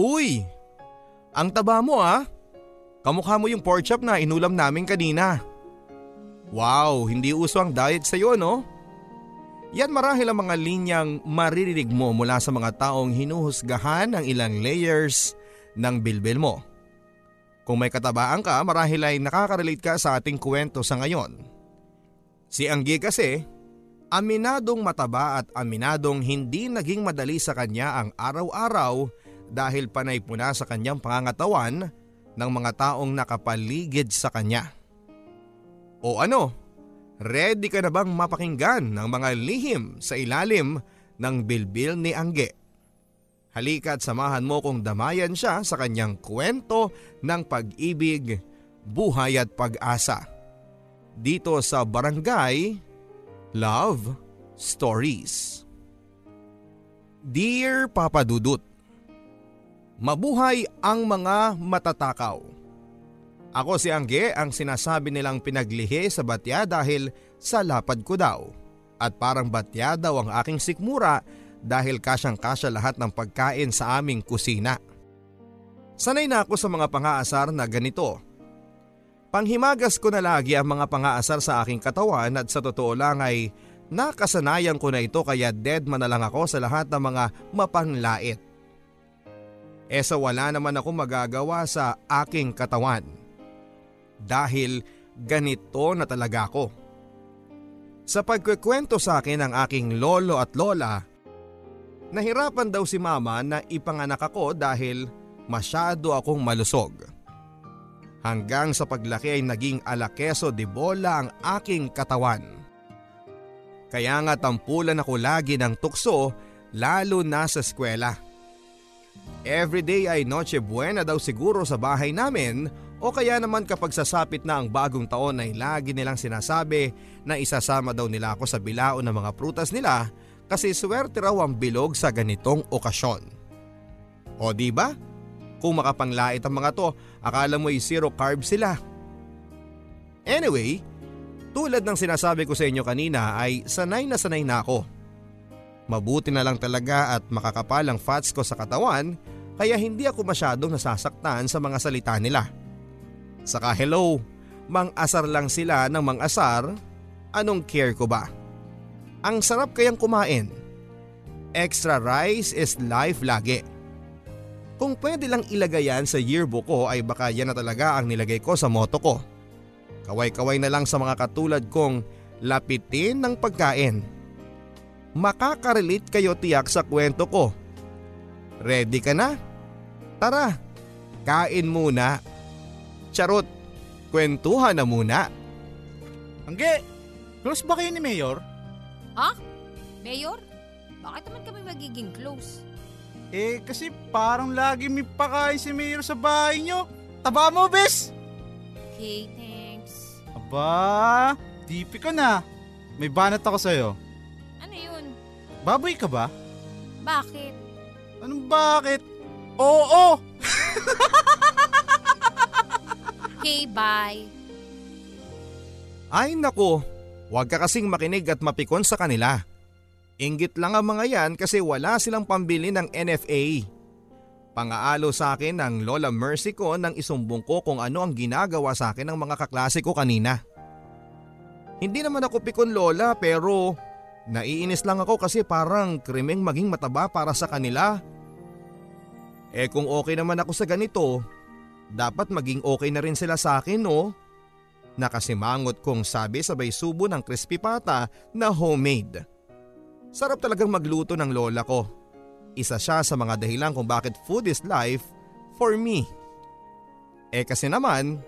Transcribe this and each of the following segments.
Uy! Ang taba mo ah! Kamukha mo yung pork chop na inulam namin kanina. Wow, hindi uso ang diet sa'yo no? Yan marahil ang mga linyang maririnig mo mula sa mga taong hinuhusgahan ng ilang layers ng bilbil mo. Kung may katabaan ka, marahil ay nakaka-relate ka sa ating kwento sa ngayon. Si Anggi kasi, aminadong mataba at aminadong hindi naging madali sa kanya ang araw-araw dahil panay puna sa kanyang pangangatawan ng mga taong nakapaligid sa kanya. O ano, Ready ka na bang mapakinggan ng mga lihim sa ilalim ng bilbil ni Angge? Halika at samahan mo kong damayan siya sa kanyang kwento ng pag-ibig, buhay at pag-asa. Dito sa Barangay Love Stories. Dear Papa Dudut, Mabuhay ang mga matatakaw ako si Angge ang sinasabi nilang pinaglihi sa batya dahil sa lapad ko daw. At parang batya daw ang aking sikmura dahil kasyang kasya lahat ng pagkain sa aming kusina. Sanay na ako sa mga pangaasar na ganito. Panghimagas ko na lagi ang mga pangaasar sa aking katawan at sa totoo lang ay nakasanayan ko na ito kaya dead man na lang ako sa lahat ng mga mapanglait. E sa wala naman ako magagawa sa aking katawan dahil ganito na talaga ako. Sa pagkukwento sa akin ng aking lolo at lola, nahirapan daw si mama na ipanganak ako dahil masyado akong malusog. Hanggang sa paglaki ay naging alakeso de bola ang aking katawan. Kaya nga tampulan ako lagi ng tukso lalo na sa eskwela. Everyday ay noche buena daw siguro sa bahay namin o kaya naman kapag sasapit na ang bagong taon ay lagi nilang sinasabi na isasama daw nila ako sa bilao ng mga prutas nila kasi swerte raw ang bilog sa ganitong okasyon. O di ba? Kung makapanglait ang mga to, akala mo ay zero carb sila. Anyway, tulad ng sinasabi ko sa inyo kanina ay sanay na sanay na ako. Mabuti na lang talaga at makakapal ang fats ko sa katawan kaya hindi ako masyadong nasasaktan sa mga salita nila. Saka hello, mang-asar lang sila ng mang-asar, anong care ko ba? Ang sarap kayang kumain. Extra rice is life lagi. Kung pwede lang ilagay yan sa yearbook ko ay baka yan na talaga ang nilagay ko sa moto ko. Kaway-kaway na lang sa mga katulad kong lapitin ng pagkain. Makakarelate kayo tiyak sa kwento ko. Ready ka na? Tara, kain muna Charot, kwentuhan na muna. Angge, close ba kayo ni Mayor? Ha? Mayor? Bakit naman kami magiging close? Eh, kasi parang lagi may pakain si Mayor sa bahay nyo. Taba mo, bes! Okay, thanks. Aba, tipi ka na. May banat ako sa'yo. Baboy ka ba? Bakit? Anong bakit? Oo! Okay, bye. Ay nako, huwag ka kasing makinig at mapikon sa kanila. Ingit lang ang mga yan kasi wala silang pambili ng NFA. Pangaalo sa akin ng Lola Mercy ko nang isumbong ko kung ano ang ginagawa sa akin ng mga kaklase ko kanina. Hindi naman ako pikon lola pero naiinis lang ako kasi parang krimeng maging mataba para sa kanila. Eh kung okay naman ako sa ganito, dapat maging okay na rin sila sa akin no? Nakasimangot kong sabi sabay subo ng crispy pata na homemade. Sarap talagang magluto ng lola ko. Isa siya sa mga dahilan kung bakit food is life for me. Eh kasi naman,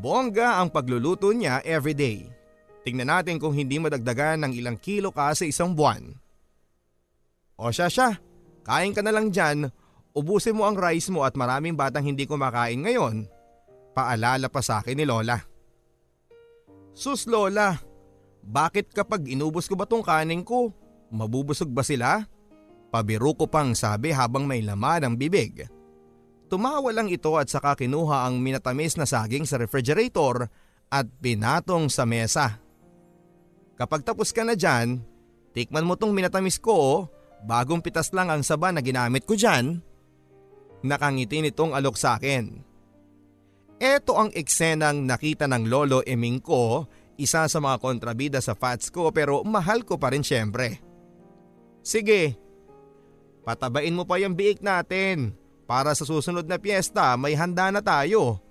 bongga ang pagluluto niya everyday. Tingnan natin kung hindi madagdagan ng ilang kilo ka sa isang buwan. O siya siya, kain ka na lang dyan Ubusin mo ang rice mo at maraming batang hindi kumakain ngayon. Paalala pa sa akin ni Lola. Sus Lola, bakit kapag inubos ko ba tong kanin ko, mabubusog ba sila? Pabiro ko pang sabi habang may laman ang bibig. Tumawa lang ito at saka kinuha ang minatamis na saging sa refrigerator at pinatong sa mesa. Kapag tapos ka na dyan, tikman mo tong minatamis ko, bagong pitas lang ang saba na ginamit ko dyan. Nakangiti nitong alok sa akin. Ito ang eksenang nakita ng lolo Eming ko, isa sa mga kontrabida sa fats ko pero mahal ko pa rin syempre. Sige, patabain mo pa yung biik natin para sa susunod na piyesta may handa na tayo.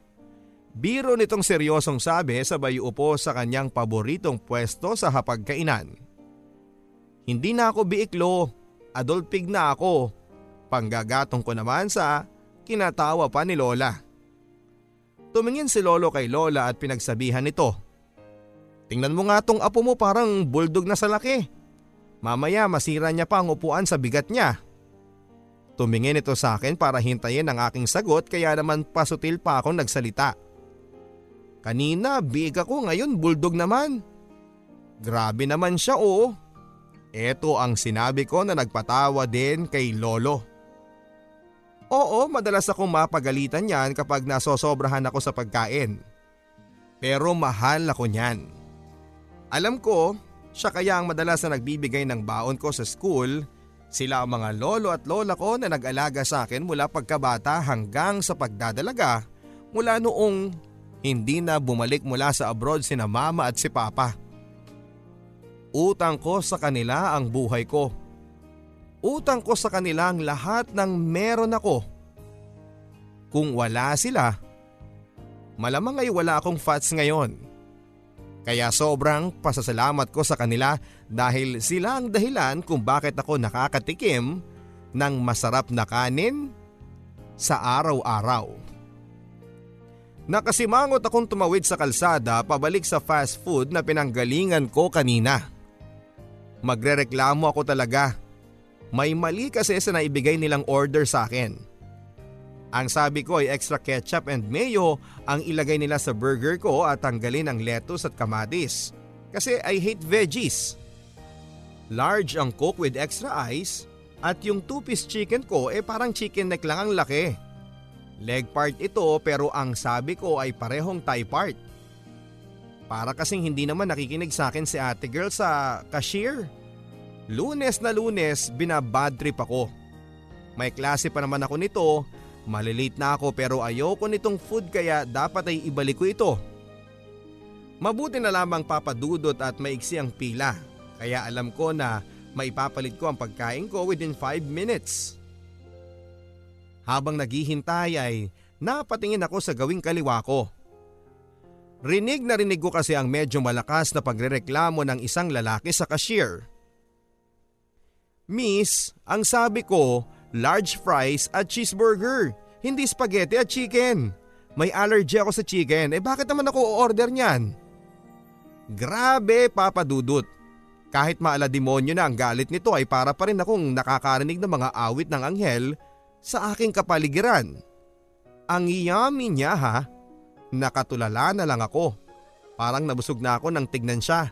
Biro nitong seryosong sabi sabay upo sa kanyang paboritong pwesto sa hapagkainan. Hindi na ako biiklo, adult pig na ako. Panggagatong ko naman sa kinatawa pa ni Lola. Tumingin si Lolo kay Lola at pinagsabihan nito. Tingnan mo nga tong apo mo parang bulldog na sa laki. Mamaya masira niya pa ang upuan sa bigat niya. Tumingin ito sa akin para hintayin ang aking sagot kaya naman pasutil pa akong nagsalita. Kanina big ako ngayon bulldog naman. Grabe naman siya oo. Ito ang sinabi ko na nagpatawa din kay Lolo. Oo, madalas akong mapagalitan yan kapag nasosobrahan ako sa pagkain. Pero mahal ako niyan. Alam ko, siya kaya ang madalas na nagbibigay ng baon ko sa school. Sila ang mga lolo at lola ko na nag-alaga sa akin mula pagkabata hanggang sa pagdadalaga mula noong hindi na bumalik mula sa abroad sina mama at si papa. Utang ko sa kanila ang buhay ko Utang ko sa kanila ang lahat ng meron ako. Kung wala sila, malamang ay wala akong fats ngayon. Kaya sobrang pasasalamat ko sa kanila dahil sila ang dahilan kung bakit ako nakakatikim ng masarap na kanin sa araw-araw. Nakasimangot akong tumawid sa kalsada pabalik sa fast food na pinanggalingan ko kanina. Magrereklamo ako talaga may mali kasi sa naibigay nilang order sa akin. Ang sabi ko ay extra ketchup and mayo ang ilagay nila sa burger ko at tanggalin ang lettuce at kamatis. Kasi I hate veggies. Large ang coke with extra ice at yung two-piece chicken ko eh parang chicken neck lang ang laki. Leg part ito pero ang sabi ko ay parehong thigh part. Para kasing hindi naman nakikinig sa akin si ate girl sa cashier. Lunes na lunes binabad trip ako. May klase pa naman ako nito, malilate na ako pero ayoko nitong food kaya dapat ay ibalik ko ito. Mabuti na lamang papadudot at maiksi ang pila kaya alam ko na maipapalit ko ang pagkain ko within 5 minutes. Habang naghihintay ay napatingin ako sa gawing kaliwa ko. Rinig na rinig ko kasi ang medyo malakas na pagrereklamo ng isang lalaki sa cashier. Miss, ang sabi ko, large fries at cheeseburger, hindi spaghetti at chicken. May allergy ako sa chicken, eh bakit naman ako order niyan? Grabe, Papa Dudut. Kahit maalademonyo na ang galit nito ay para pa rin akong nakakarinig ng mga awit ng anghel sa aking kapaligiran. Ang yummy niya ha. Nakatulala na lang ako. Parang nabusog na ako nang tignan siya.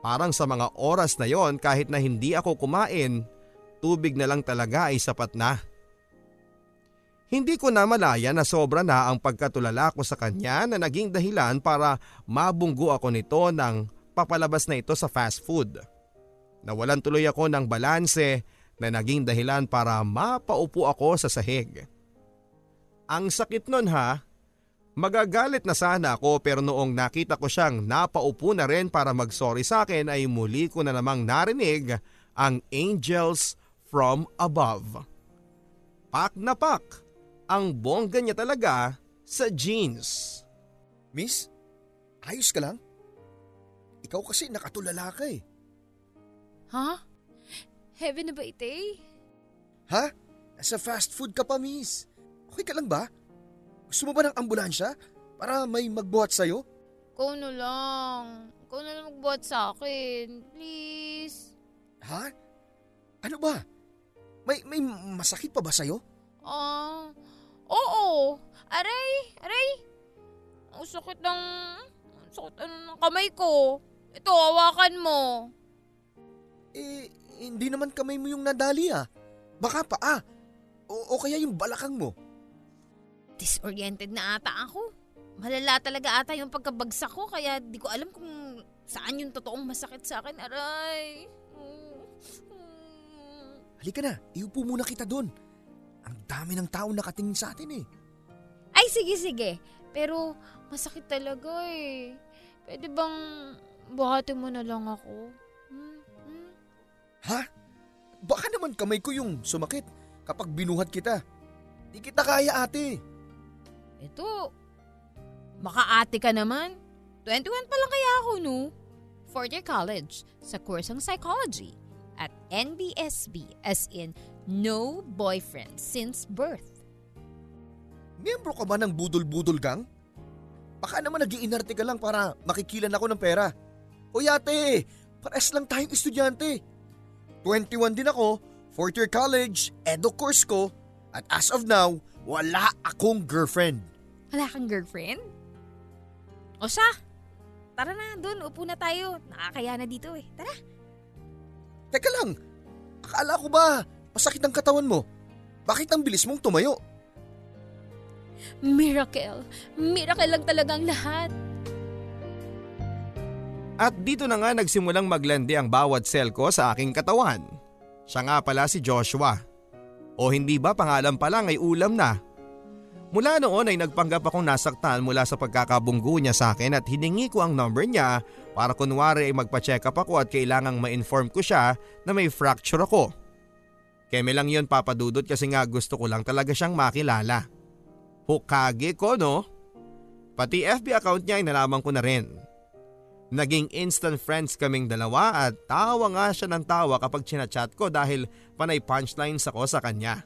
Parang sa mga oras na yon kahit na hindi ako kumain, tubig na lang talaga ay sapat na. Hindi ko na malaya na sobra na ang pagkatulala ko sa kanya na naging dahilan para mabunggo ako nito ng papalabas na ito sa fast food. Nawalan tuloy ako ng balanse na naging dahilan para mapaupo ako sa sahig. Ang sakit nun ha, Magagalit na sana ako pero noong nakita ko siyang napaupo na rin para mag-sorry sa akin ay muli ko na namang narinig ang angels from above. Pak na pak, ang bongga niya talaga sa jeans. Miss, ayos ka lang? Ikaw kasi nakatulala ka eh. Ha? Heaven na ba ite? Ha? Sa fast food ka pa, miss. Okay ka lang ba? Gusto mo ba ng ambulansya? Para may magbuhat sa'yo? Ikaw na lang. Ikaw na lang magbuhat sa akin. Please. Ha? Ano ba? May, may masakit pa ba sa'yo? Ah, uh, oo. Aray, aray. Ang sakit ng, ang sakit ano ng kamay ko. Ito, hawakan mo. Eh, hindi naman kamay mo yung nadali ah. Baka pa ah. O, o kaya yung balakang mo. Disoriented na ata ako. Malala talaga ata yung pagkabagsak ko kaya di ko alam kung saan yung totoong masakit sa akin. Aray. Halika na, iupo muna kita doon. Ang dami ng tao nakatingin sa atin eh. Ay, sige, sige. Pero masakit talaga eh. Pwede bang buhatin mo na lang ako? Hmm? Ha? Baka naman kamay ko yung sumakit kapag binuhat kita. Di kita kaya ate. Ito, makaate ka naman. 21 pa lang kaya ako, no? Fourth year college sa kursong psychology at NBSB as in no boyfriend since birth. Miyembro ka ba ng budol-budol gang? Baka naman nag-iinarte ka lang para makikilan ako ng pera. O ate, pares lang tayong estudyante. 21 din ako, fourth year college, edo course ko, at as of now, wala akong girlfriend. Wala kang girlfriend? O siya, tara na, dun, upo na tayo. Nakakaya na dito eh. Tara. Teka lang, akala ko ba masakit ang katawan mo? Bakit ang bilis mong tumayo? Miracle. Miracle lang talagang lahat. At dito na nga nagsimulang maglandi ang bawat cell ko sa aking katawan. Siya nga pala si Joshua. O hindi ba pangalan pa lang ay ulam na. Mula noon ay nagpanggap akong nasaktan mula sa pagkakabunggo niya sa akin at hiningi ko ang number niya para kunwari ay magpa-check up ako at kailangang ma-inform ko siya na may fracture ako. Keme lang yun papadudot kasi nga gusto ko lang talaga siyang makilala. Hukage ko no? Pati FB account niya ay nalaman ko na rin. Naging instant friends kaming dalawa at tawa nga siya ng tawa kapag chinachat ko dahil panay punchlines ako sa kanya.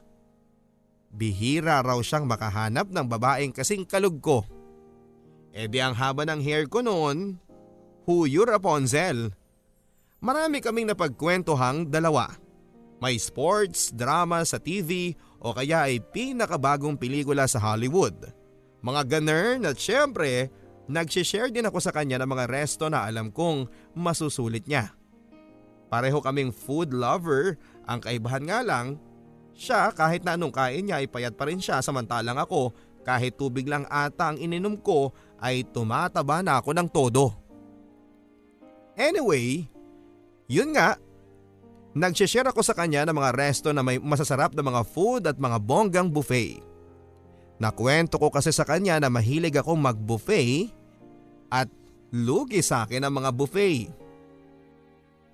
Bihira raw siyang makahanap ng babaeng kasing kalug ko. E di ang haba ng hair ko noon, huyo Rapunzel. Marami kaming napagkwentohang dalawa. May sports, drama sa TV o kaya ay pinakabagong pelikula sa Hollywood. Mga ganern at syempre, nagsishare din ako sa kanya ng mga resto na alam kong masusulit niya. Pareho kaming food lover, ang kaibahan nga lang, siya kahit na anong kain niya ay payat pa rin siya samantalang ako kahit tubig lang ata ang ininom ko ay tumataba na ako ng todo. Anyway, yun nga, nagsishare ako sa kanya ng mga resto na may masasarap na mga food at mga bonggang buffet. Nakwento ko kasi sa kanya na mahilig akong mag-buffet at lugi sa akin ang mga buffet.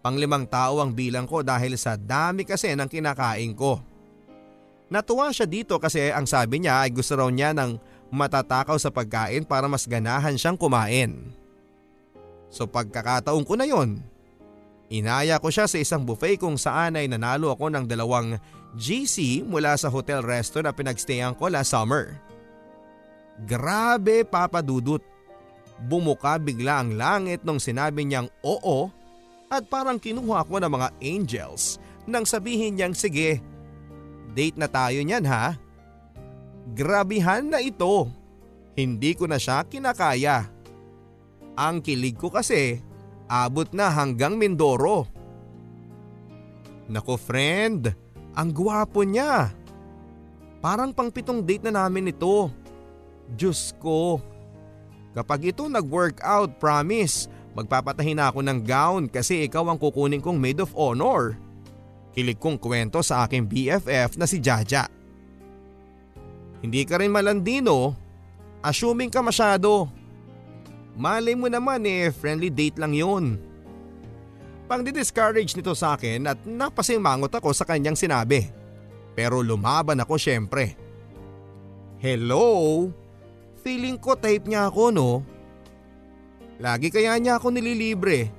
Panglimang tao ang bilang ko dahil sa dami kasi ng kinakain ko. Natuwa siya dito kasi ang sabi niya ay gusto raw niya ng matatakaw sa pagkain para mas ganahan siyang kumain. So pagkakataon ko na yon, inaya ko siya sa isang buffet kung saan ay nanalo ako ng dalawang GC mula sa hotel resto na pinagstayan ko last summer. Grabe papadudot. Bumuka bigla ang langit nung sinabi niyang oo at parang kinuha ko ng mga angels nang sabihin niyang sige Date na tayo niyan ha. Grabihan na ito. Hindi ko na siya kinakaya. Ang kilig ko kasi abot na hanggang Mindoro. Nako friend, ang gwapo niya. Parang pangpitong date na namin ito. Diyos ko. Kapag ito nag-workout, promise, magpapatahin na ako ng gown kasi ikaw ang kukunin kong maid of honor. Kilig kong kwento sa aking BFF na si Jaja. Hindi ka rin malandino, assuming ka masyado. Malay mo naman eh, friendly date lang yun. Pang discourage nito sa akin at napasimangot ako sa kanyang sinabi. Pero lumaban ako syempre. Hello? Feeling ko type niya ako no? Lagi kaya niya ako nililibre.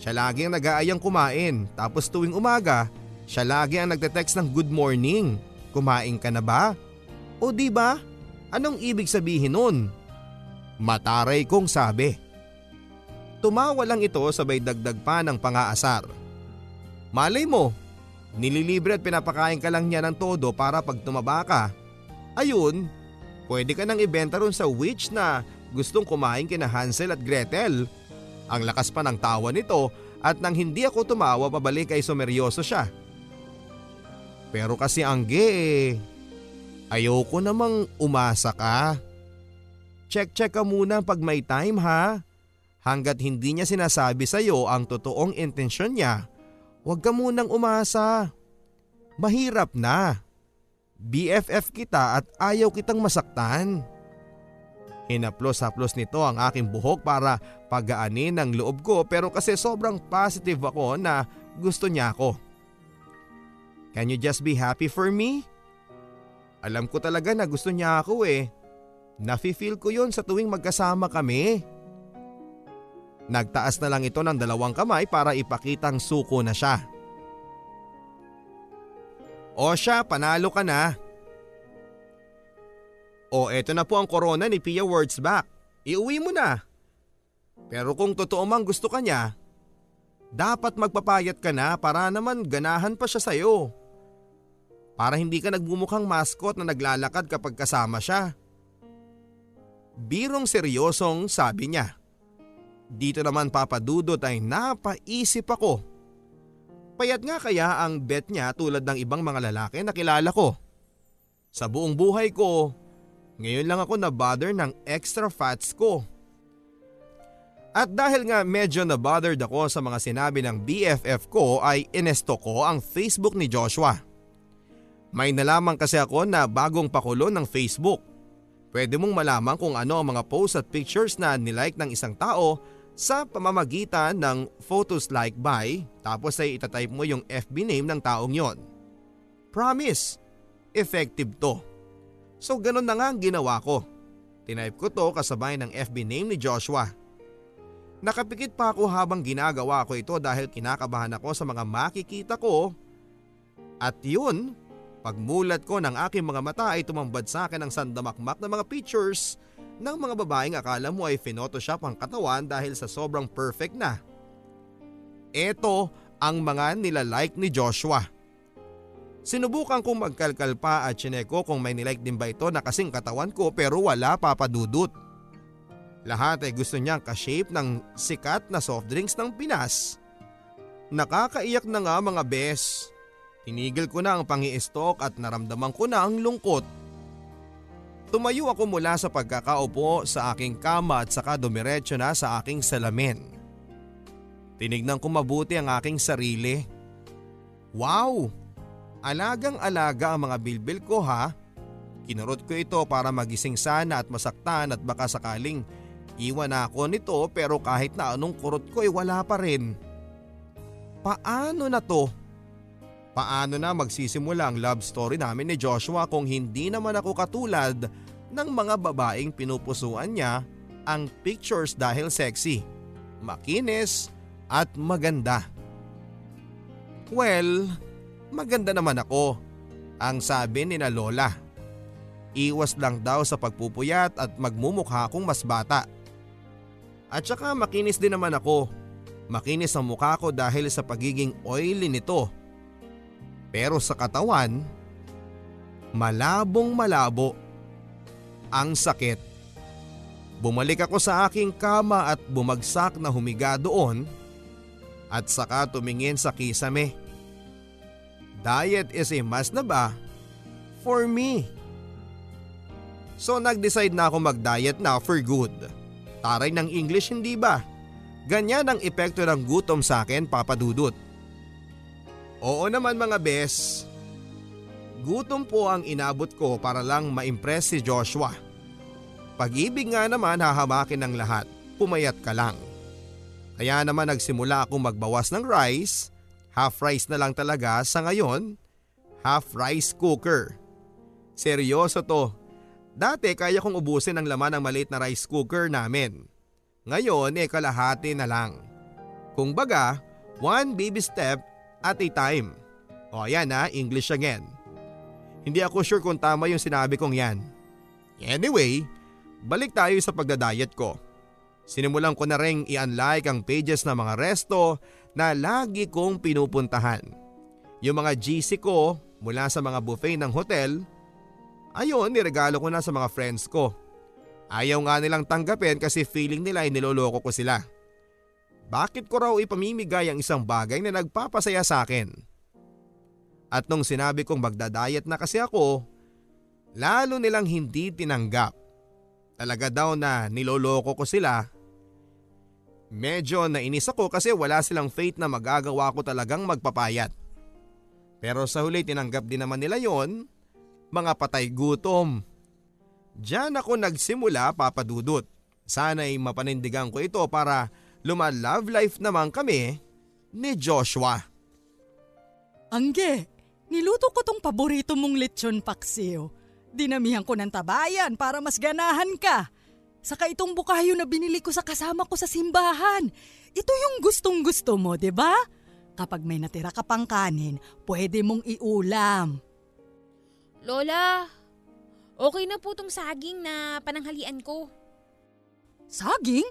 Siya lagi ang nag-aayang kumain tapos tuwing umaga siya lagi ang nagte-text ng good morning. Kumain ka na ba? O di ba? Anong ibig sabihin nun? Mataray kong sabi. Tumawa lang ito sabay dagdag pa ng pangaasar. Malay mo, nililibre at pinapakain ka lang niya ng todo para pag tumaba ka. Ayun, pwede ka nang ibenta ron sa witch na gustong kumain kina Hansel at Gretel. Ang lakas pa ng tawa nito at nang hindi ako tumawa pabalik ay sumeryoso siya. Pero kasi angge eh, ayoko namang umasa ka. Check-check ka muna pag may time ha. Hanggat hindi niya sinasabi sa iyo ang totoong intensyon niya, huwag ka munang umasa. Mahirap na. BFF kita at ayaw kitang masaktan. Hinaplos-haplos nito ang aking buhok para pagaanin ang loob ko pero kasi sobrang positive ako na gusto niya ako. Can you just be happy for me? Alam ko talaga na gusto niya ako eh. Nafi-feel ko yon sa tuwing magkasama kami. Nagtaas na lang ito ng dalawang kamay para ipakitang suko na siya. O siya, panalo ka na. O eto na po ang corona ni Pia Words back. Iuwi mo na. Pero kung totoo mang gusto ka niya, dapat magpapayat ka na para naman ganahan pa siya sa'yo. Para hindi ka nagmumukhang mascot na naglalakad kapag kasama siya. Birong seryosong sabi niya. Dito naman papadudot ay napaisip ako. Payat nga kaya ang bet niya tulad ng ibang mga lalaki na kilala ko. Sa buong buhay ko, ngayon lang ako na-bother ng extra fats ko. At dahil nga medyo na-bothered ako sa mga sinabi ng BFF ko ay inesto ko ang Facebook ni Joshua. May nalaman kasi ako na bagong pakulo ng Facebook. Pwede mong malaman kung ano ang mga posts at pictures na nilike ng isang tao sa pamamagitan ng photos like by tapos ay itatype mo yung FB name ng taong yon. Promise, effective to. So ganun na nga ang ginawa ko. Tinype ko to kasabay ng FB name ni Joshua. Nakapikit pa ako habang ginagawa ko ito dahil kinakabahan ako sa mga makikita ko. At yun, pagmulat ko ng aking mga mata ay tumambad sa akin ang sandamakmak na mga pictures ng mga babaeng akala mo ay phinotoshop ang katawan dahil sa sobrang perfect na. Ito ang mga nilalike ni Joshua. Sinubukan kong magkalkal pa at chineko kung may nilike din ba ito na kasing katawan ko pero wala papadudot. Lahat ay gusto niyang ka-shape ng sikat na soft drinks ng Pinas. Nakakaiyak na nga mga bes. Tinigil ko na ang pangi-stalk at naramdaman ko na ang lungkot Tumayo ako mula sa pagkakaupo sa aking kama at saka dumiretso na sa aking salamin. Tinignan ko mabuti ang aking sarili. Wow! Alagang alaga ang mga bilbil ko ha. Kinurot ko ito para magising sana at masaktan at baka sakaling iwan ako nito pero kahit na anong kurot ko ay wala pa rin. Paano na to? Paano na magsisimula ang love story namin ni Joshua kung hindi naman ako katulad ng mga babaeng pinupusuan niya ang pictures dahil sexy, makinis at maganda. Well, maganda naman ako, ang sabi ni na Lola. Iwas lang daw sa pagpupuyat at magmumukha akong mas bata. At saka makinis din naman ako. Makinis ang mukha ko dahil sa pagiging oily nito pero sa katawan, malabong malabo ang sakit. Bumalik ako sa aking kama at bumagsak na humiga doon at saka tumingin sa kisame. Diet is a must na ba? For me. So nag-decide na ako mag-diet na for good. Taray ng English hindi ba? Ganyan ang epekto ng gutom sa akin papadudot. Oo naman mga bes. Gutom po ang inabot ko para lang ma-impress si Joshua. Pag-ibig nga naman hahamakin ng lahat, pumayat ka lang. Kaya naman nagsimula akong magbawas ng rice, half rice na lang talaga sa ngayon, half rice cooker. Seryoso to. Dati kaya kong ubusin ang laman ng maliit na rice cooker namin. Ngayon eh kalahati na lang. Kung baga, one baby step at a time. O yan ha, English again. Hindi ako sure kung tama yung sinabi kong yan. Anyway, balik tayo sa pagdadayet ko. Sinimulan ko na rin i-unlike ang pages ng mga resto na lagi kong pinupuntahan. Yung mga GC ko mula sa mga buffet ng hotel, ayun niregalo ko na sa mga friends ko. Ayaw nga nilang tanggapin kasi feeling nila ay niloloko ko sila. Bakit ko raw ipamimigay ang isang bagay na nagpapasaya sa akin? At nung sinabi kong magdadayet na kasi ako, lalo nilang hindi tinanggap. Talaga daw na niloloko ko sila. Medyo nainis ako kasi wala silang faith na magagawa ko talagang magpapayat. Pero sa huli tinanggap din naman nila yon mga patay gutom. Diyan ako nagsimula papadudot. Sana'y mapanindigan ko ito para luma-love life naman kami ni Joshua. Angge, niluto ko tong paborito mong lechon paksiw. Dinamihan ko ng tabayan para mas ganahan ka. Saka itong bukayo na binili ko sa kasama ko sa simbahan. Ito yung gustong gusto mo, di ba? Kapag may natira ka pang kanin, pwede mong iulam. Lola, okay na po tong saging na pananghalian ko. Saging?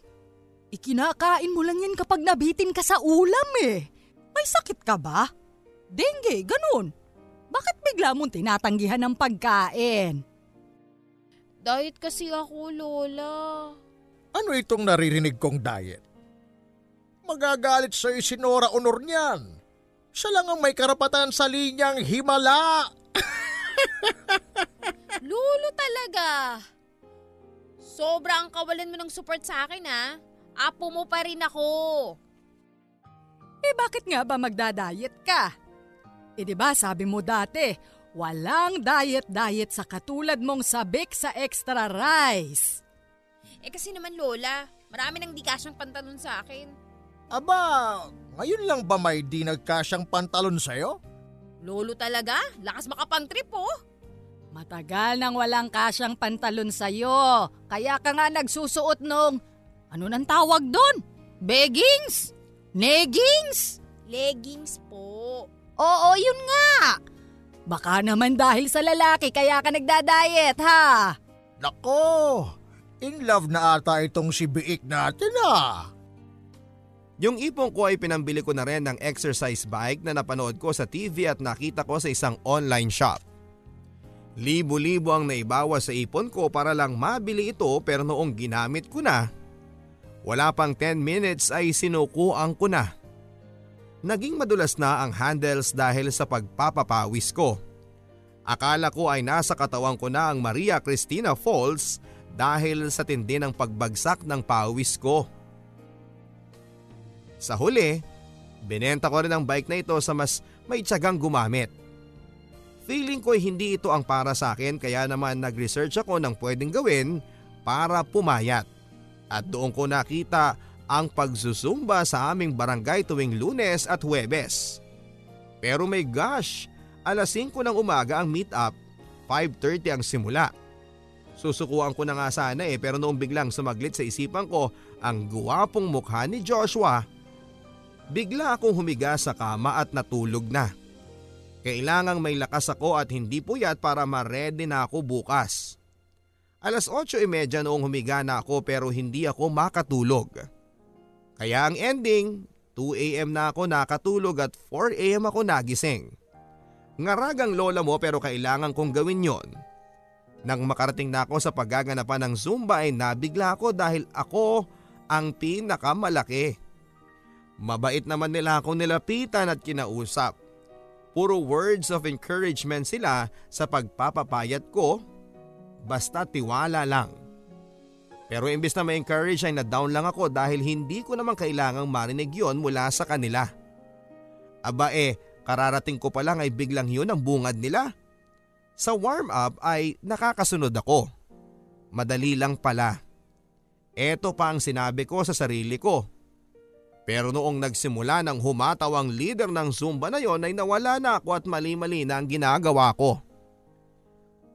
Ikinakain mo lang yan kapag nabitin ka sa ulam eh. May sakit ka ba? Dengue, ganun. Bakit bigla mong tinatanggihan ng pagkain? Diet kasi ako, Lola. Ano itong naririnig kong diet? Magagalit sa si Nora Honor niyan. Siya lang ang may karapatan sa linyang himala. Lolo talaga. Sobra ang kawalan mo ng support sa akin ha. Apo mo pa rin ako. Eh bakit nga ba magda-diet ka? Eh di ba sabi mo dati, walang diet-diet sa katulad mong sabik sa extra rice. Eh kasi naman Lola, marami nang di kasyang pantalon sa akin. Aba, ngayon lang ba may di nagkasyang pantalon sa'yo? Lolo talaga, lakas makapang-trip oh. Matagal nang walang kasyang pantalon sa'yo. Kaya ka nga nagsusuot nung, ano nang tawag doon? Beggings? Neggings? Leggings po. Oo, yun nga. Baka naman dahil sa lalaki kaya ka nagda-diet ha. Nako, in love na ata itong si Biik natin ah. Yung ipong ko ay pinambili ko na rin ng exercise bike na napanood ko sa TV at nakita ko sa isang online shop. Libo-libo ang naibawa sa ipon ko para lang mabili ito pero noong ginamit ko na, wala pang 10 minutes ay sinukuan ko na. Naging madulas na ang handles dahil sa pagpapapawis ko. Akala ko ay nasa katawan ko na ang Maria Cristina Falls dahil sa tindi ng pagbagsak ng pawis ko. Sa huli, binenta ko rin ang bike na ito sa mas may tiyagang gumamit. Feeling ko hindi ito ang para sa akin kaya naman nag-research ako ng pwedeng gawin para pumayat. At doon ko nakita ang pagsusumba sa aming barangay tuwing lunes at huwebes. Pero may gosh, alas 5 ng umaga ang meet up, 5.30 ang simula. Susukuan ko na nga sana eh pero noong biglang sumaglit sa isipan ko ang guwapong mukha ni Joshua, bigla akong humiga sa kama at natulog na. Kailangang may lakas ako at hindi puyat para ma-ready na ako bukas. Alas 8.30 noong humiga na ako pero hindi ako makatulog. Kaya ang ending, 2am na ako nakatulog at 4am ako nagising. Ngaragang lola mo pero kailangan kong gawin yon. Nang makarating na ako sa paggaganapan ng Zumba ay nabigla ako dahil ako ang pinakamalaki. Mabait naman nila ako nilapitan at kinausap. Puro words of encouragement sila sa pagpapapayat ko, basta tiwala lang. Pero imbis na ma-encourage ay na-down lang ako dahil hindi ko naman kailangang marinig yon mula sa kanila. Aba eh, kararating ko pa lang ay biglang yun ang bungad nila. Sa warm-up ay nakakasunod ako. Madali lang pala. Eto pa ang sinabi ko sa sarili ko. Pero noong nagsimula ng humataw ang leader ng Zumba na yon ay nawala na ako at mali-mali na ang ginagawa ko.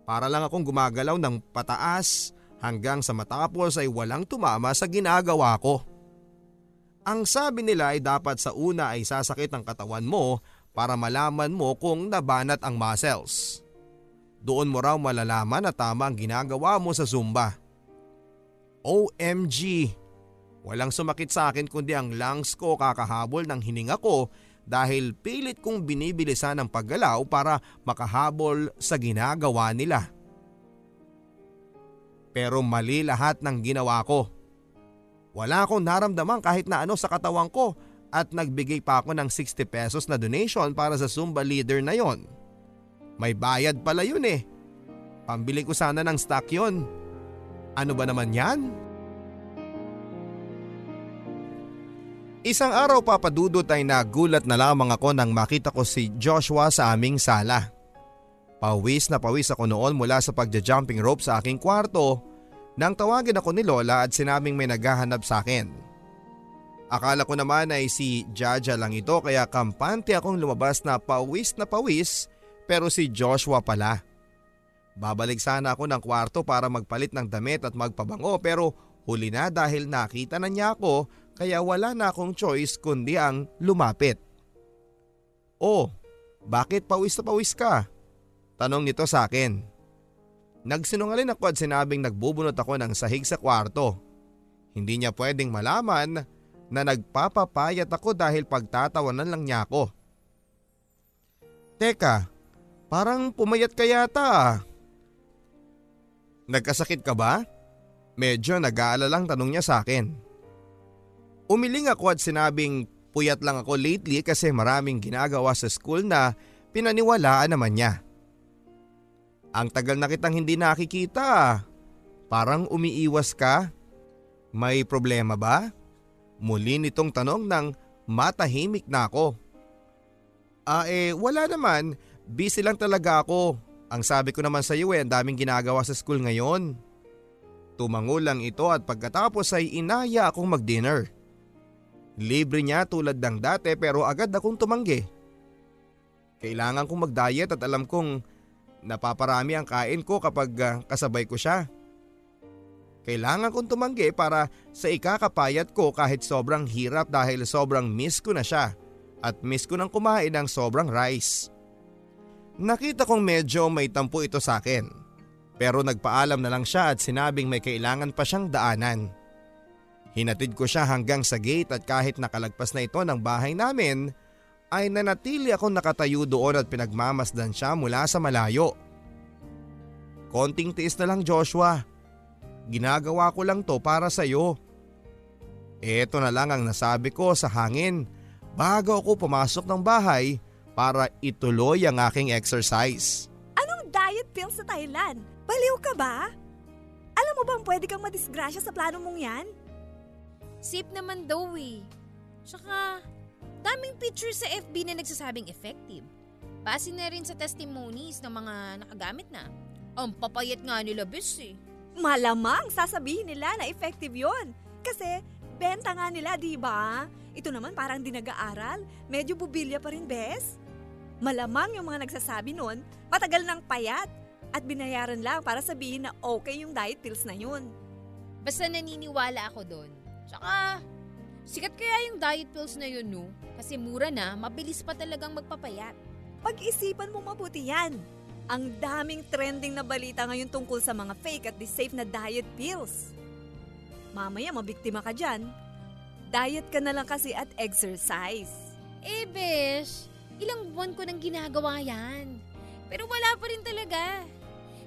Para lang akong gumagalaw ng pataas hanggang sa matapos ay walang tumama sa ginagawa ko. Ang sabi nila ay dapat sa una ay sasakit ang katawan mo para malaman mo kung nabanat ang muscles. Doon mo raw malalaman na tama ang ginagawa mo sa Zumba. OMG! Walang sumakit sa akin kundi ang lungs ko kakahabol ng hininga ko dahil pilit kong binibilisan ang paggalaw para makahabol sa ginagawa nila. Pero mali lahat ng ginawa ko. Wala akong naramdaman kahit na ano sa katawan ko at nagbigay pa ako ng 60 pesos na donation para sa Zumba leader na yon. May bayad pala yun eh. Pambili ko sana ng stock yon. Ano ba naman yan? Isang araw papadudot ay nagulat na lamang ako nang makita ko si Joshua sa aming sala. Pawis na pawis ako noon mula sa pagja-jumping rope sa aking kwarto nang tawagin ako ni Lola at sinabing may naghahanap sa akin. Akala ko naman ay si Jaja lang ito kaya kampante akong lumabas na pawis na pawis pero si Joshua pala. Babalik sana ako ng kwarto para magpalit ng damit at magpabango pero huli na dahil nakita na niya ako kaya wala na akong choice kundi ang lumapit. Oh, bakit pawis na pawis ka? Tanong nito sa akin. Nagsinungaling ako at sinabing nagbubunot ako ng sahig sa kwarto. Hindi niya pwedeng malaman na nagpapapayat ako dahil pagtatawanan lang niya ako. Teka, parang pumayat ka yata ah. Nagkasakit ka ba? Medyo nag-aalalang tanong niya sa akin. Umiling ako at sinabing puyat lang ako lately kasi maraming ginagawa sa school na pinaniwalaan naman niya. Ang tagal na kitang hindi nakikita. Parang umiiwas ka. May problema ba? Muli nitong tanong ng matahimik na ako. Ah eh wala naman, busy lang talaga ako. Ang sabi ko naman sa iyo eh, ang daming ginagawa sa school ngayon. Tumango lang ito at pagkatapos ay inaya akong mag-dinner. Libre niya tulad ng dati pero agad akong tumanggi. Kailangan kong mag-diet at alam kong napaparami ang kain ko kapag uh, kasabay ko siya. Kailangan kong tumanggi para sa ikakapayat ko kahit sobrang hirap dahil sobrang miss ko na siya at miss ko nang kumain ng sobrang rice. Nakita kong medyo may tampo ito sa akin. Pero nagpaalam na lang siya at sinabing may kailangan pa siyang daanan. Hinatid ko siya hanggang sa gate at kahit nakalagpas na ito ng bahay namin, ay nanatili akong nakatayo doon at pinagmamasdan siya mula sa malayo. Konting tiis na lang Joshua. Ginagawa ko lang to para sa iyo. Ito na lang ang nasabi ko sa hangin bago ako pumasok ng bahay para ituloy ang aking exercise. Anong diet pill sa Thailand? Baliw ka ba? Alam mo bang pwede kang madisgrasya sa plano mong yan? Safe naman daw eh. Tsaka, daming pictures sa FB na nagsasabing effective. Base na rin sa testimonies ng mga nakagamit na. Ang papayat nga nila bes eh. Malamang sasabihin nila na effective yon. Kasi benta nga nila, di ba? Ito naman parang di nag-aaral. Medyo bubilya pa rin, bes. Malamang yung mga nagsasabi nun, matagal ng payat at binayaran lang para sabihin na okay yung diet pills na yun. Basta naniniwala ako doon. Tsaka, sikat kaya yung diet pills na yun, no? Kasi mura na, mabilis pa talagang magpapayat. Pag-isipan mo mabuti yan. Ang daming trending na balita ngayon tungkol sa mga fake at di safe na diet pills. Mamaya mabiktima ka dyan. Diet ka na lang kasi at exercise. Eh, besh, Ilang buwan ko nang ginagawa yan. Pero wala pa rin talaga.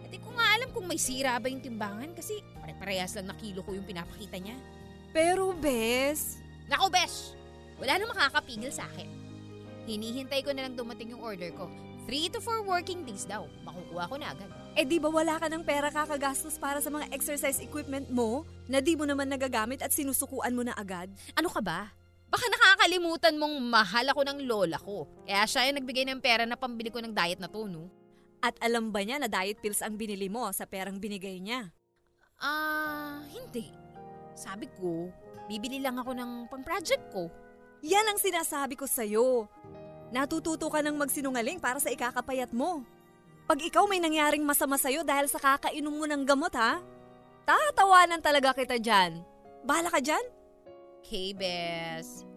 At di ko nga alam kung may sira ba yung timbangan kasi pare-parehas lang na kilo ko yung pinapakita niya. Pero, Bes... Nako, Besh! Wala na makakapigil sa akin. Hinihintay ko na lang dumating yung order ko. 3 to 4 working days daw. Makukuha ko na agad. Eh di ba wala ka ng pera kakagastos para sa mga exercise equipment mo na di mo naman nagagamit at sinusukuan mo na agad? Ano ka ba? Baka nakakalimutan mong mahal ako ng lola ko. Kaya siya yung nagbigay ng pera na pambili ko ng diet na to, no? At alam ba niya na diet pills ang binili mo sa perang binigay niya? Ah, uh, hindi. Sabi ko, bibili lang ako ng pang-project ko. Yan ang sinasabi ko sa'yo. Natututo ka ng magsinungaling para sa ikakapayat mo. Pag ikaw may nangyaring masama sa'yo dahil sa kakainom mo ng gamot ha, tatawanan talaga kita dyan. Bahala ka dyan? K-Bes.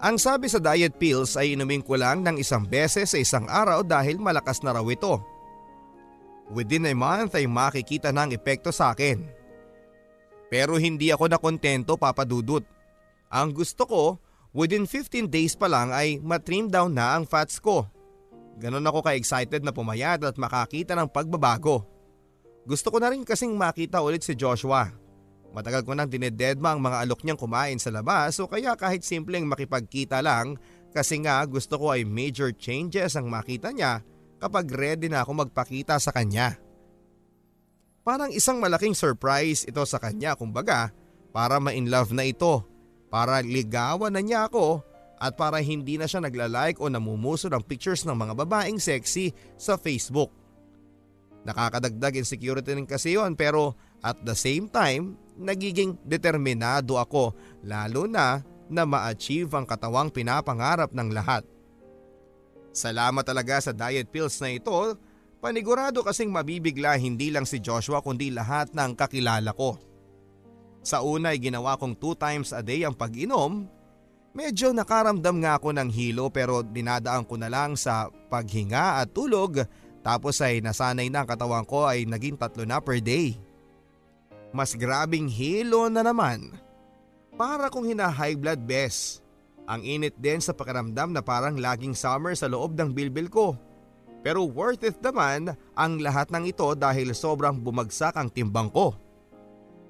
Ang sabi sa diet pills ay inumin ko lang ng isang beses sa isang araw dahil malakas na raw ito. Within a month ay makikita na ang epekto sa akin. Pero hindi ako nakontento papadudot. Ang gusto ko, within 15 days pa lang ay matrim down na ang fats ko. Ganon ako ka-excited na pumayat at makakita ng pagbabago. Gusto ko na rin kasing makita ulit si Joshua. Matagal ko nang dinededma ang mga alok niyang kumain sa labas o kaya kahit simpleng makipagkita lang kasi nga gusto ko ay major changes ang makita niya kapag ready na ako magpakita sa kanya. Parang isang malaking surprise ito sa kanya kumbaga para ma-in love na ito, para ligawan na niya ako at para hindi na siya nagla-like o namumuso ng pictures ng mga babaeng sexy sa Facebook. Nakakadagdag insecurity rin kasi yun pero at the same time, nagiging determinado ako lalo na na ma-achieve ang katawang pinapangarap ng lahat. Salamat talaga sa diet pills na ito, panigurado kasing mabibigla hindi lang si Joshua kundi lahat ng kakilala ko. Sa una ay ginawa kong 2 times a day ang pag-inom. Medyo nakaramdam nga ako ng hilo pero dinadaan ko na lang sa paghinga at tulog tapos ay nasanay na ang katawan ko ay naging tatlo na per day. Mas grabing hilo na naman. Para kong hina-high blood bes. Ang init din sa pakiramdam na parang laging summer sa loob ng bilbil ko. Pero worth it naman ang lahat ng ito dahil sobrang bumagsak ang timbang ko.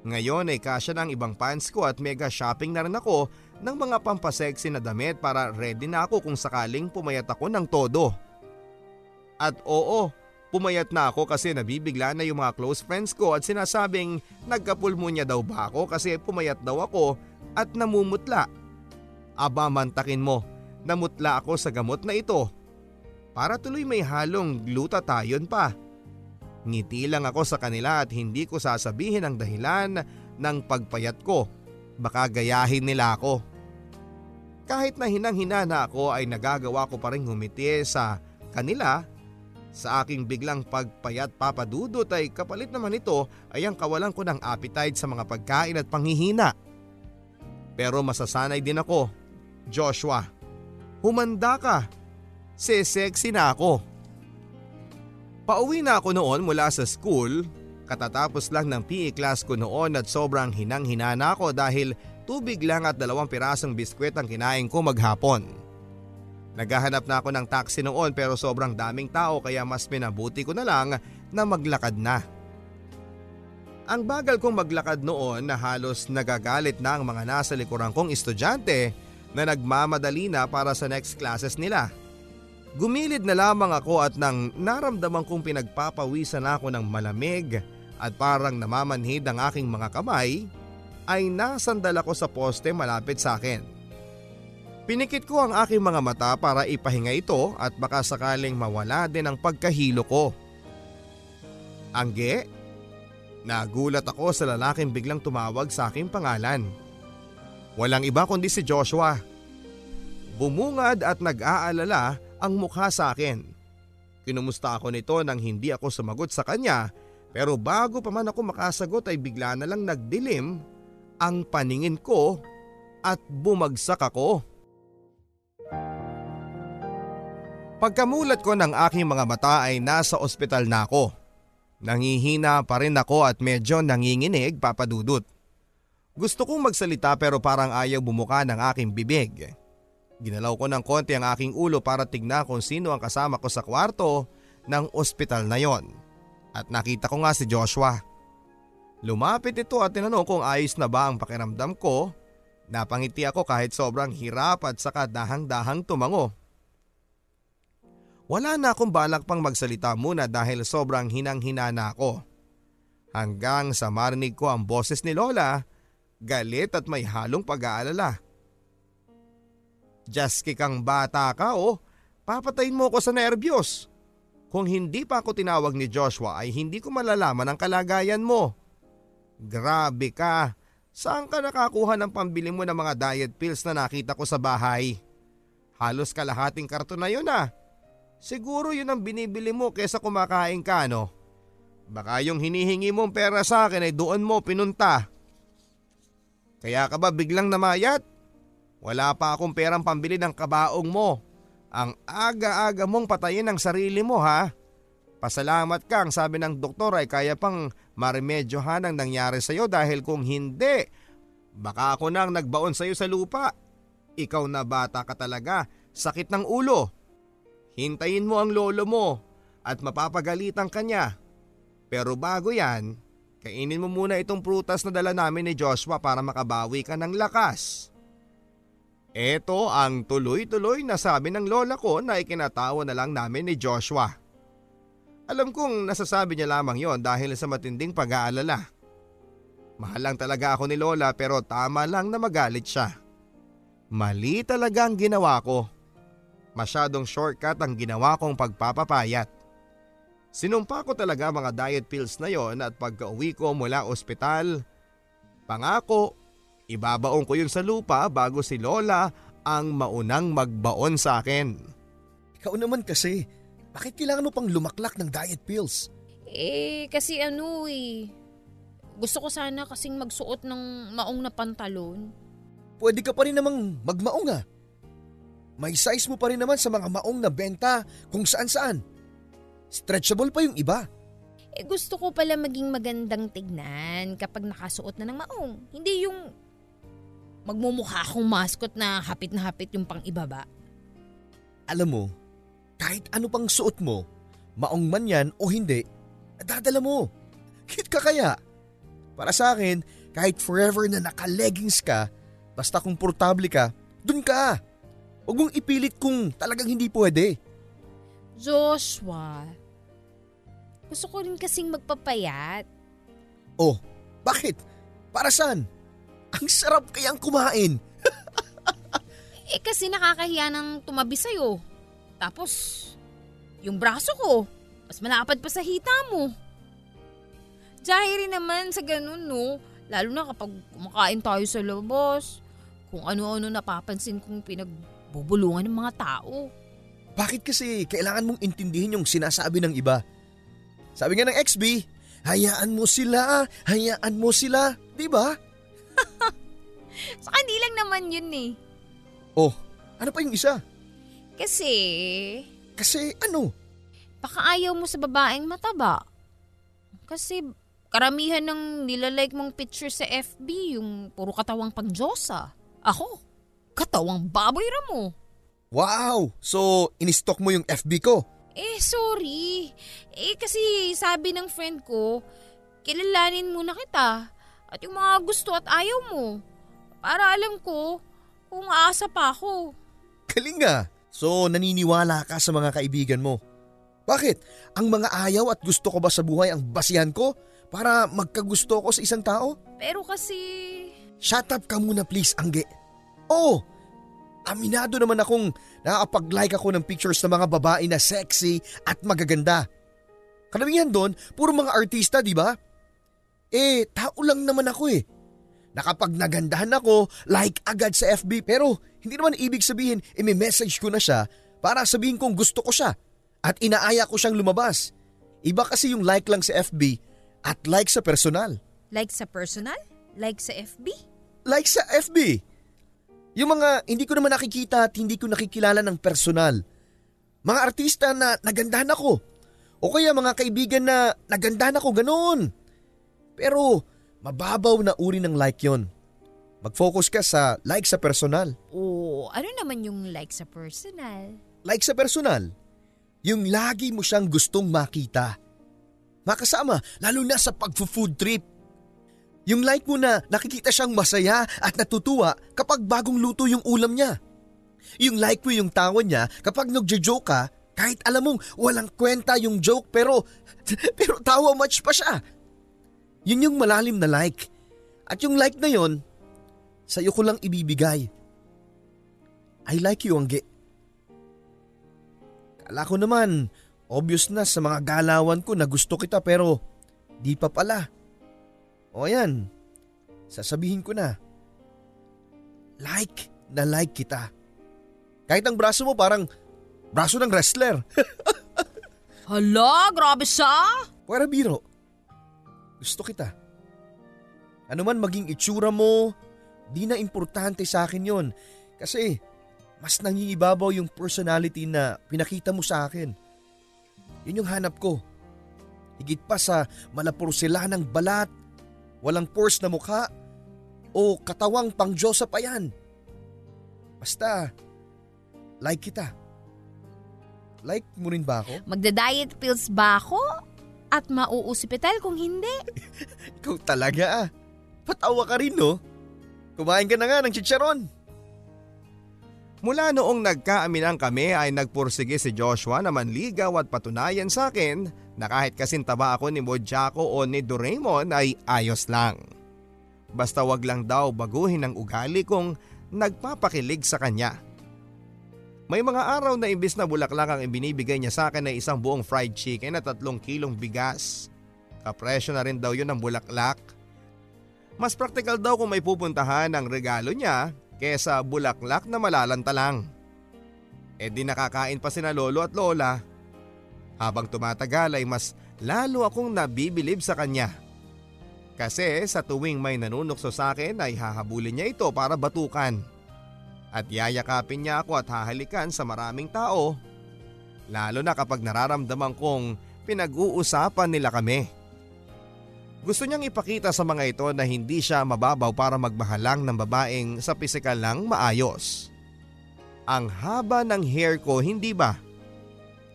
Ngayon ay kasya ng ibang pants ko at mega shopping na rin ako ng mga pampasexy na damit para ready na ako kung sakaling pumayat ako ng todo. At oo, pumayat na ako kasi nabibigla na yung mga close friends ko at sinasabing nagkapulmonya daw ba ako kasi pumayat daw ako at namumutla. Aba mantakin mo, namutla ako sa gamot na ito. Para tuloy may halong glutathione pa. Ngiti lang ako sa kanila at hindi ko sasabihin ang dahilan ng pagpayat ko. Baka gayahin nila ako. Kahit na hinang-hina na ako ay nagagawa ko pa rin humiti sa kanila sa aking biglang pagpayat papadudot ay kapalit naman ito ay ang kawalan ko ng appetite sa mga pagkain at panghihina. Pero masasanay din ako Joshua, humanda ka. Se-sexy na ako. Pauwi na ako noon mula sa school. Katatapos lang ng PE class ko noon at sobrang hinang-hina na ako dahil tubig lang at dalawang pirasong biskwit ang kinain ko maghapon. Naghahanap na ako ng taxi noon pero sobrang daming tao kaya mas minabuti ko na lang na maglakad na. Ang bagal kong maglakad noon na halos nagagalit na ang mga nasa likuran kong estudyante na nagmamadali na para sa next classes nila. Gumilid na lamang ako at nang naramdaman kong pinagpapawisan ako ng malamig at parang namamanhid ang aking mga kamay, ay nasandal ako sa poste malapit sa akin. Pinikit ko ang aking mga mata para ipahinga ito at baka sakaling mawala din ang pagkahilo ko. Angge? Nagulat ako sa lalaking biglang tumawag sa aking pangalan. Walang iba kundi si Joshua. Bumungad at nag-aalala ang mukha sa akin. Kinumusta ako nito nang hindi ako sumagot sa kanya pero bago pa man ako makasagot ay bigla na lang nagdilim ang paningin ko at bumagsak ako. Pagkamulat ko ng aking mga mata ay nasa ospital na ako. Nangihina pa rin ako at medyo nanginginig papadudot. Gusto kong magsalita pero parang ayaw bumuka ng aking bibig. Ginalaw ko ng konti ang aking ulo para tignan kung sino ang kasama ko sa kwarto ng ospital na yon. At nakita ko nga si Joshua. Lumapit ito at tinanong kung ayos na ba ang pakiramdam ko. Napangiti ako kahit sobrang hirap at saka dahang-dahang tumango. Wala na akong balak pang magsalita muna dahil sobrang hinang-hina na ako. Hanggang sa marinig ko ang boses ni Lola galit at may halong pag-aalala. Jaski kang bata ka oh, papatayin mo ko sa nervyos. Kung hindi pa ako tinawag ni Joshua ay hindi ko malalaman ang kalagayan mo. Grabe ka, saan ka nakakuha ng pambili mo ng mga diet pills na nakita ko sa bahay? Halos kalahating karton na yun ah. Siguro yun ang binibili mo kesa kumakain ka no? Baka yung hinihingi mong pera sa akin ay doon mo pinunta. Kaya ka ba biglang namayat? Wala pa akong perang pambili ng kabaong mo. Ang aga-aga mong patayin ang sarili mo ha. Pasalamat kang sabi ng doktor ay kaya pang maremedyohan ang nangyari sa iyo dahil kung hindi, baka ako nang nagbaon sa iyo sa lupa. Ikaw na bata ka talaga, sakit ng ulo. Hintayin mo ang lolo mo at mapapagalitan kanya. Pero bago yan, Kainin mo muna itong prutas na dala namin ni Joshua para makabawi ka ng lakas. Ito ang tuloy-tuloy na sabi ng lola ko na ikinatawa na lang namin ni Joshua. Alam kong nasasabi niya lamang yon dahil sa matinding pag-aalala. Mahal lang talaga ako ni lola pero tama lang na magalit siya. Mali talaga ang ginawa ko. Masyadong shortcut ang ginawa kong pagpapapayat. Sinumpa ko talaga mga diet pills na yon at pagka uwi ko mula ospital, pangako, ibabaon ko yun sa lupa bago si Lola ang maunang magbaon sa akin. Ikaw naman kasi, bakit kailangan mo pang lumaklak ng diet pills? Eh, kasi ano eh. Gusto ko sana kasing magsuot ng maong na pantalon. Pwede ka pa rin namang magmaong ah. May size mo pa rin naman sa mga maong na benta kung saan saan. Stretchable pa yung iba. Eh gusto ko pala maging magandang tignan kapag nakasuot na ng maong. Hindi yung magmumukha akong mascot na hapit na hapit yung pang ibaba. Alam mo, kahit ano pang suot mo, maong man yan o hindi, dadala mo. Cute ka kaya? Para sa akin, kahit forever na naka-leggings ka, basta komportable ka, dun ka. Huwag mong ipilit kung talagang hindi pwede. Joshua, gusto ko rin kasing magpapayat. Oh, bakit? Para saan? Ang sarap kayang kumain. Eh kasi nakakahiya ng tumabi sa'yo. Tapos, yung braso ko, mas malapad pa sa hita mo. Jahiri naman sa ganun, no? Lalo na kapag kumakain tayo sa labas. Kung ano-ano napapansin kong pinagbubulungan ng mga tao. Bakit kasi kailangan mong intindihin yung sinasabi ng iba? Sabi nga ng XB, hayaan mo sila, hayaan mo sila, di ba? Sa hindi lang naman yun eh. Oh, ano pa yung isa? Kasi, Kasi ano? baka ayaw mo sa babaeng mataba. Kasi karamihan ng nilalike mong picture sa FB, yung puro katawang pangjosa. Ako, katawang baboy ramo. Wow! So, in-stock mo yung FB ko. Eh, sorry. Eh, kasi sabi ng friend ko, kilalanin muna kita at yung mga gusto at ayaw mo. Para alam ko kung aasa pa ako. Galing nga. So, naniniwala ka sa mga kaibigan mo. Bakit? Ang mga ayaw at gusto ko ba sa buhay ang basihan ko para magkagusto ko sa isang tao? Pero kasi... Shut up ka muna please, Angge. Oo, aminado naman akong nakakapag-like ako ng pictures ng mga babae na sexy at magaganda. Karamihan doon, puro mga artista, di ba? Eh, tao lang naman ako eh. Nakapag nagandahan ako, like agad sa FB pero hindi naman ibig sabihin imi-message ko na siya para sabihin kong gusto ko siya at inaaya ko siyang lumabas. Iba kasi yung like lang sa FB at like sa personal. Like sa personal? Like sa FB? Like sa FB. Yung mga hindi ko naman nakikita at hindi ko nakikilala ng personal. Mga artista na nagandahan ako. O kaya mga kaibigan na nagandahan ako, ganoon. Pero mababaw na uri ng like yon. Mag-focus ka sa like sa personal. O ano naman yung like sa personal? Like sa personal, yung lagi mo siyang gustong makita. Makasama, lalo na sa pag-food trip. Yung like mo na nakikita siyang masaya at natutuwa kapag bagong luto yung ulam niya. Yung like mo yung tawa niya kapag nagjo-joke ka kahit alam mong walang kwenta yung joke pero pero tawa much pa siya. Yun yung malalim na like. At yung like na yon, sa'yo ko lang ibibigay. I like you, Angge. Kala ko naman, obvious na sa mga galawan ko na gusto kita pero di pa pala. O yan, sasabihin ko na. Like na like kita. Kahit ang braso mo parang braso ng wrestler. Hala, grabe siya! Pwera biro. Gusto kita. Ano man maging itsura mo, di na importante sa akin yon. Kasi mas nangingibabaw yung personality na pinakita mo sa akin. Yun yung hanap ko. Higit pa sa malapursilan ng balat, walang pores na mukha, o katawang pang Diyosa pa yan. Basta, like kita. Like mo rin ba ako? Magda-diet pills ba ako? At mauusipital kung hindi? Ikaw talaga ah. Patawa ka rin no? Kumain ka na nga ng chicharon. Mula noong nagkaaminan kami ay nagpursige si Joshua na manligaw at patunayan sa akin na kahit kasintaba ako ni Modjako o ni Doraemon ay ayos lang. Basta wag lang daw baguhin ang ugali kong nagpapakilig sa kanya. May mga araw na imbis na bulaklak ang ibinibigay niya sa akin ay isang buong fried chicken at tatlong kilong bigas. Kapresyo na rin daw yun ng bulaklak. Mas praktikal daw kung may pupuntahan ang regalo niya kesa bulaklak na malalanta lang. E di nakakain pa sina lolo at lola. Habang tumatagal ay mas lalo akong nabibilib sa kanya. Kasi sa tuwing may nanunukso sa akin ay hahabulin niya ito para batukan at yayakapin niya ako at hahalikan sa maraming tao. Lalo na kapag nararamdaman kong pinag-uusapan nila kami. Gusto niyang ipakita sa mga ito na hindi siya mababaw para magmahalang ng babaeng sa pisikal lang maayos. Ang haba ng hair ko hindi ba?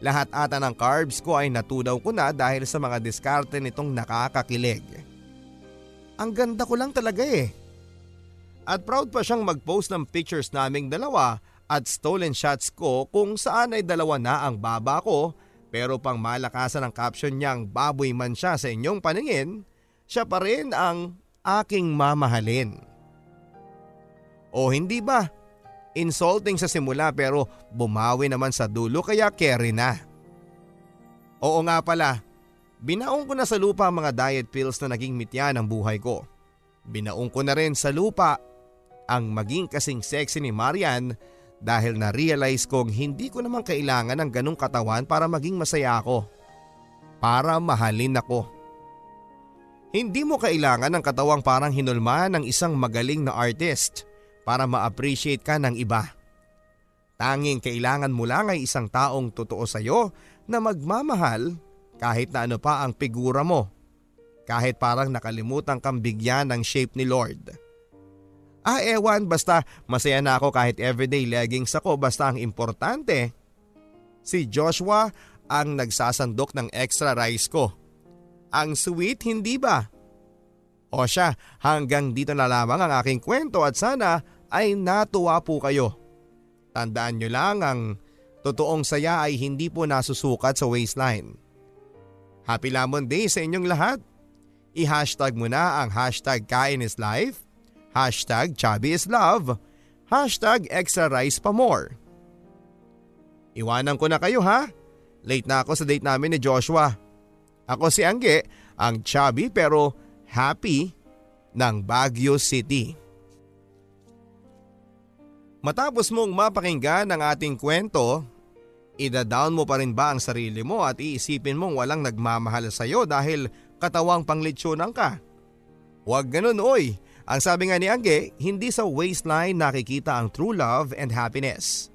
Lahat ata ng carbs ko ay natudaw ko na dahil sa mga diskarte nitong nakakakilig. Ang ganda ko lang talaga eh. At proud pa siyang mag-post ng pictures naming dalawa at stolen shots ko kung saan ay dalawa na ang baba ko pero pang malakasan ang caption niyang baboy man siya sa inyong paningin, siya pa rin ang aking mamahalin. O hindi ba? Insulting sa simula pero bumawi naman sa dulo kaya carry na. Oo nga pala, binaong ko na sa lupa ang mga diet pills na naging mitya ng buhay ko. Binaong ko na rin sa lupa ang maging kasing sexy ni Marian dahil na-realize kong hindi ko naman kailangan ng ganong katawan para maging masaya ako. Para mahalin ako. Hindi mo kailangan ng katawang parang hinulma ng isang magaling na artist para ma-appreciate ka ng iba. Tanging kailangan mo lang ay isang taong totoo sa iyo na magmamahal kahit na ano pa ang figura mo. Kahit parang nakalimutan kang bigyan ng shape ni Lord. Ah ewan basta masaya na ako kahit everyday leggings ako basta ang importante. Si Joshua ang nagsasandok ng extra rice ko. Ang sweet hindi ba? O siya hanggang dito na lamang ang aking kwento at sana ay natuwa po kayo. Tandaan nyo lang ang totoong saya ay hindi po nasusukat sa waistline. Happy Lamon Day sa inyong lahat. I-hashtag mo na ang hashtag Kain is Life Hashtag Chubby is Love. Hashtag Extra Rice pa more. Iwanan ko na kayo ha. Late na ako sa date namin ni Joshua. Ako si Angge, ang chubby pero happy ng Baguio City. Matapos mong mapakinggan ang ating kwento, ida-down mo pa rin ba ang sarili mo at iisipin mong walang nagmamahal sa iyo dahil katawang panglitsyonan ka? Huwag ganun oy, ang sabi nga ni Angge, hindi sa waistline nakikita ang true love and happiness.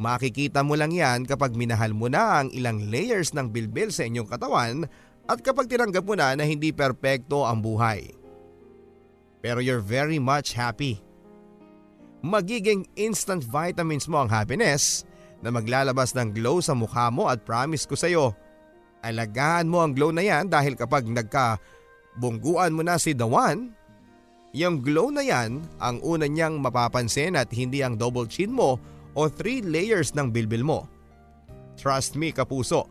Makikita mo lang yan kapag minahal mo na ang ilang layers ng bilbil sa inyong katawan at kapag tinanggap mo na na hindi perpekto ang buhay. Pero you're very much happy. Magiging instant vitamins mo ang happiness na maglalabas ng glow sa mukha mo at promise ko sa iyo, alagaan mo ang glow na yan dahil kapag nagka bungguan mo na si The One, yung glow na yan ang una niyang mapapansin at hindi ang double chin mo o three layers ng bilbil mo. Trust me kapuso,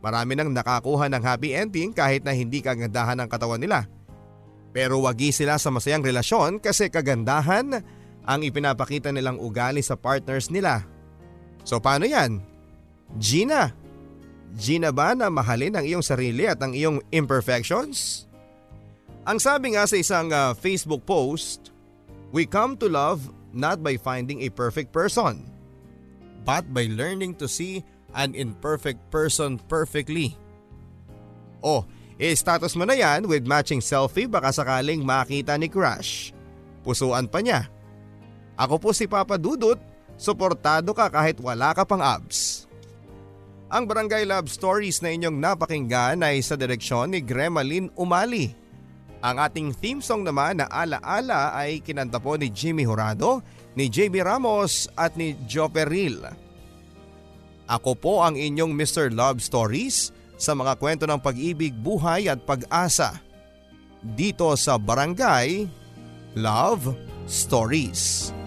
marami nang nakakuha ng happy ending kahit na hindi kagandahan ang katawan nila. Pero wagi sila sa masayang relasyon kasi kagandahan ang ipinapakita nilang ugali sa partners nila. So paano yan? Gina, Gina ba na mahalin ang iyong sarili at ang iyong imperfections? Ang sabi nga sa isang uh, Facebook post, We come to love not by finding a perfect person, but by learning to see an imperfect person perfectly. Oh, i-status mo na yan with matching selfie baka sakaling makita ni Crush. Pusuan pa niya. Ako po si Papa Dudut, suportado ka kahit wala ka pang abs. Ang Barangay Love Stories na inyong napakinggan ay sa direksyon ni Gremaline Umali ang ating theme song naman na Ala-Ala ay kinanta po ni Jimmy Horado, ni JB Ramos at ni Joe Peril. Ako po ang inyong Mr. Love Stories sa mga kwento ng pag-ibig, buhay at pag-asa. Dito sa Barangay Love Stories.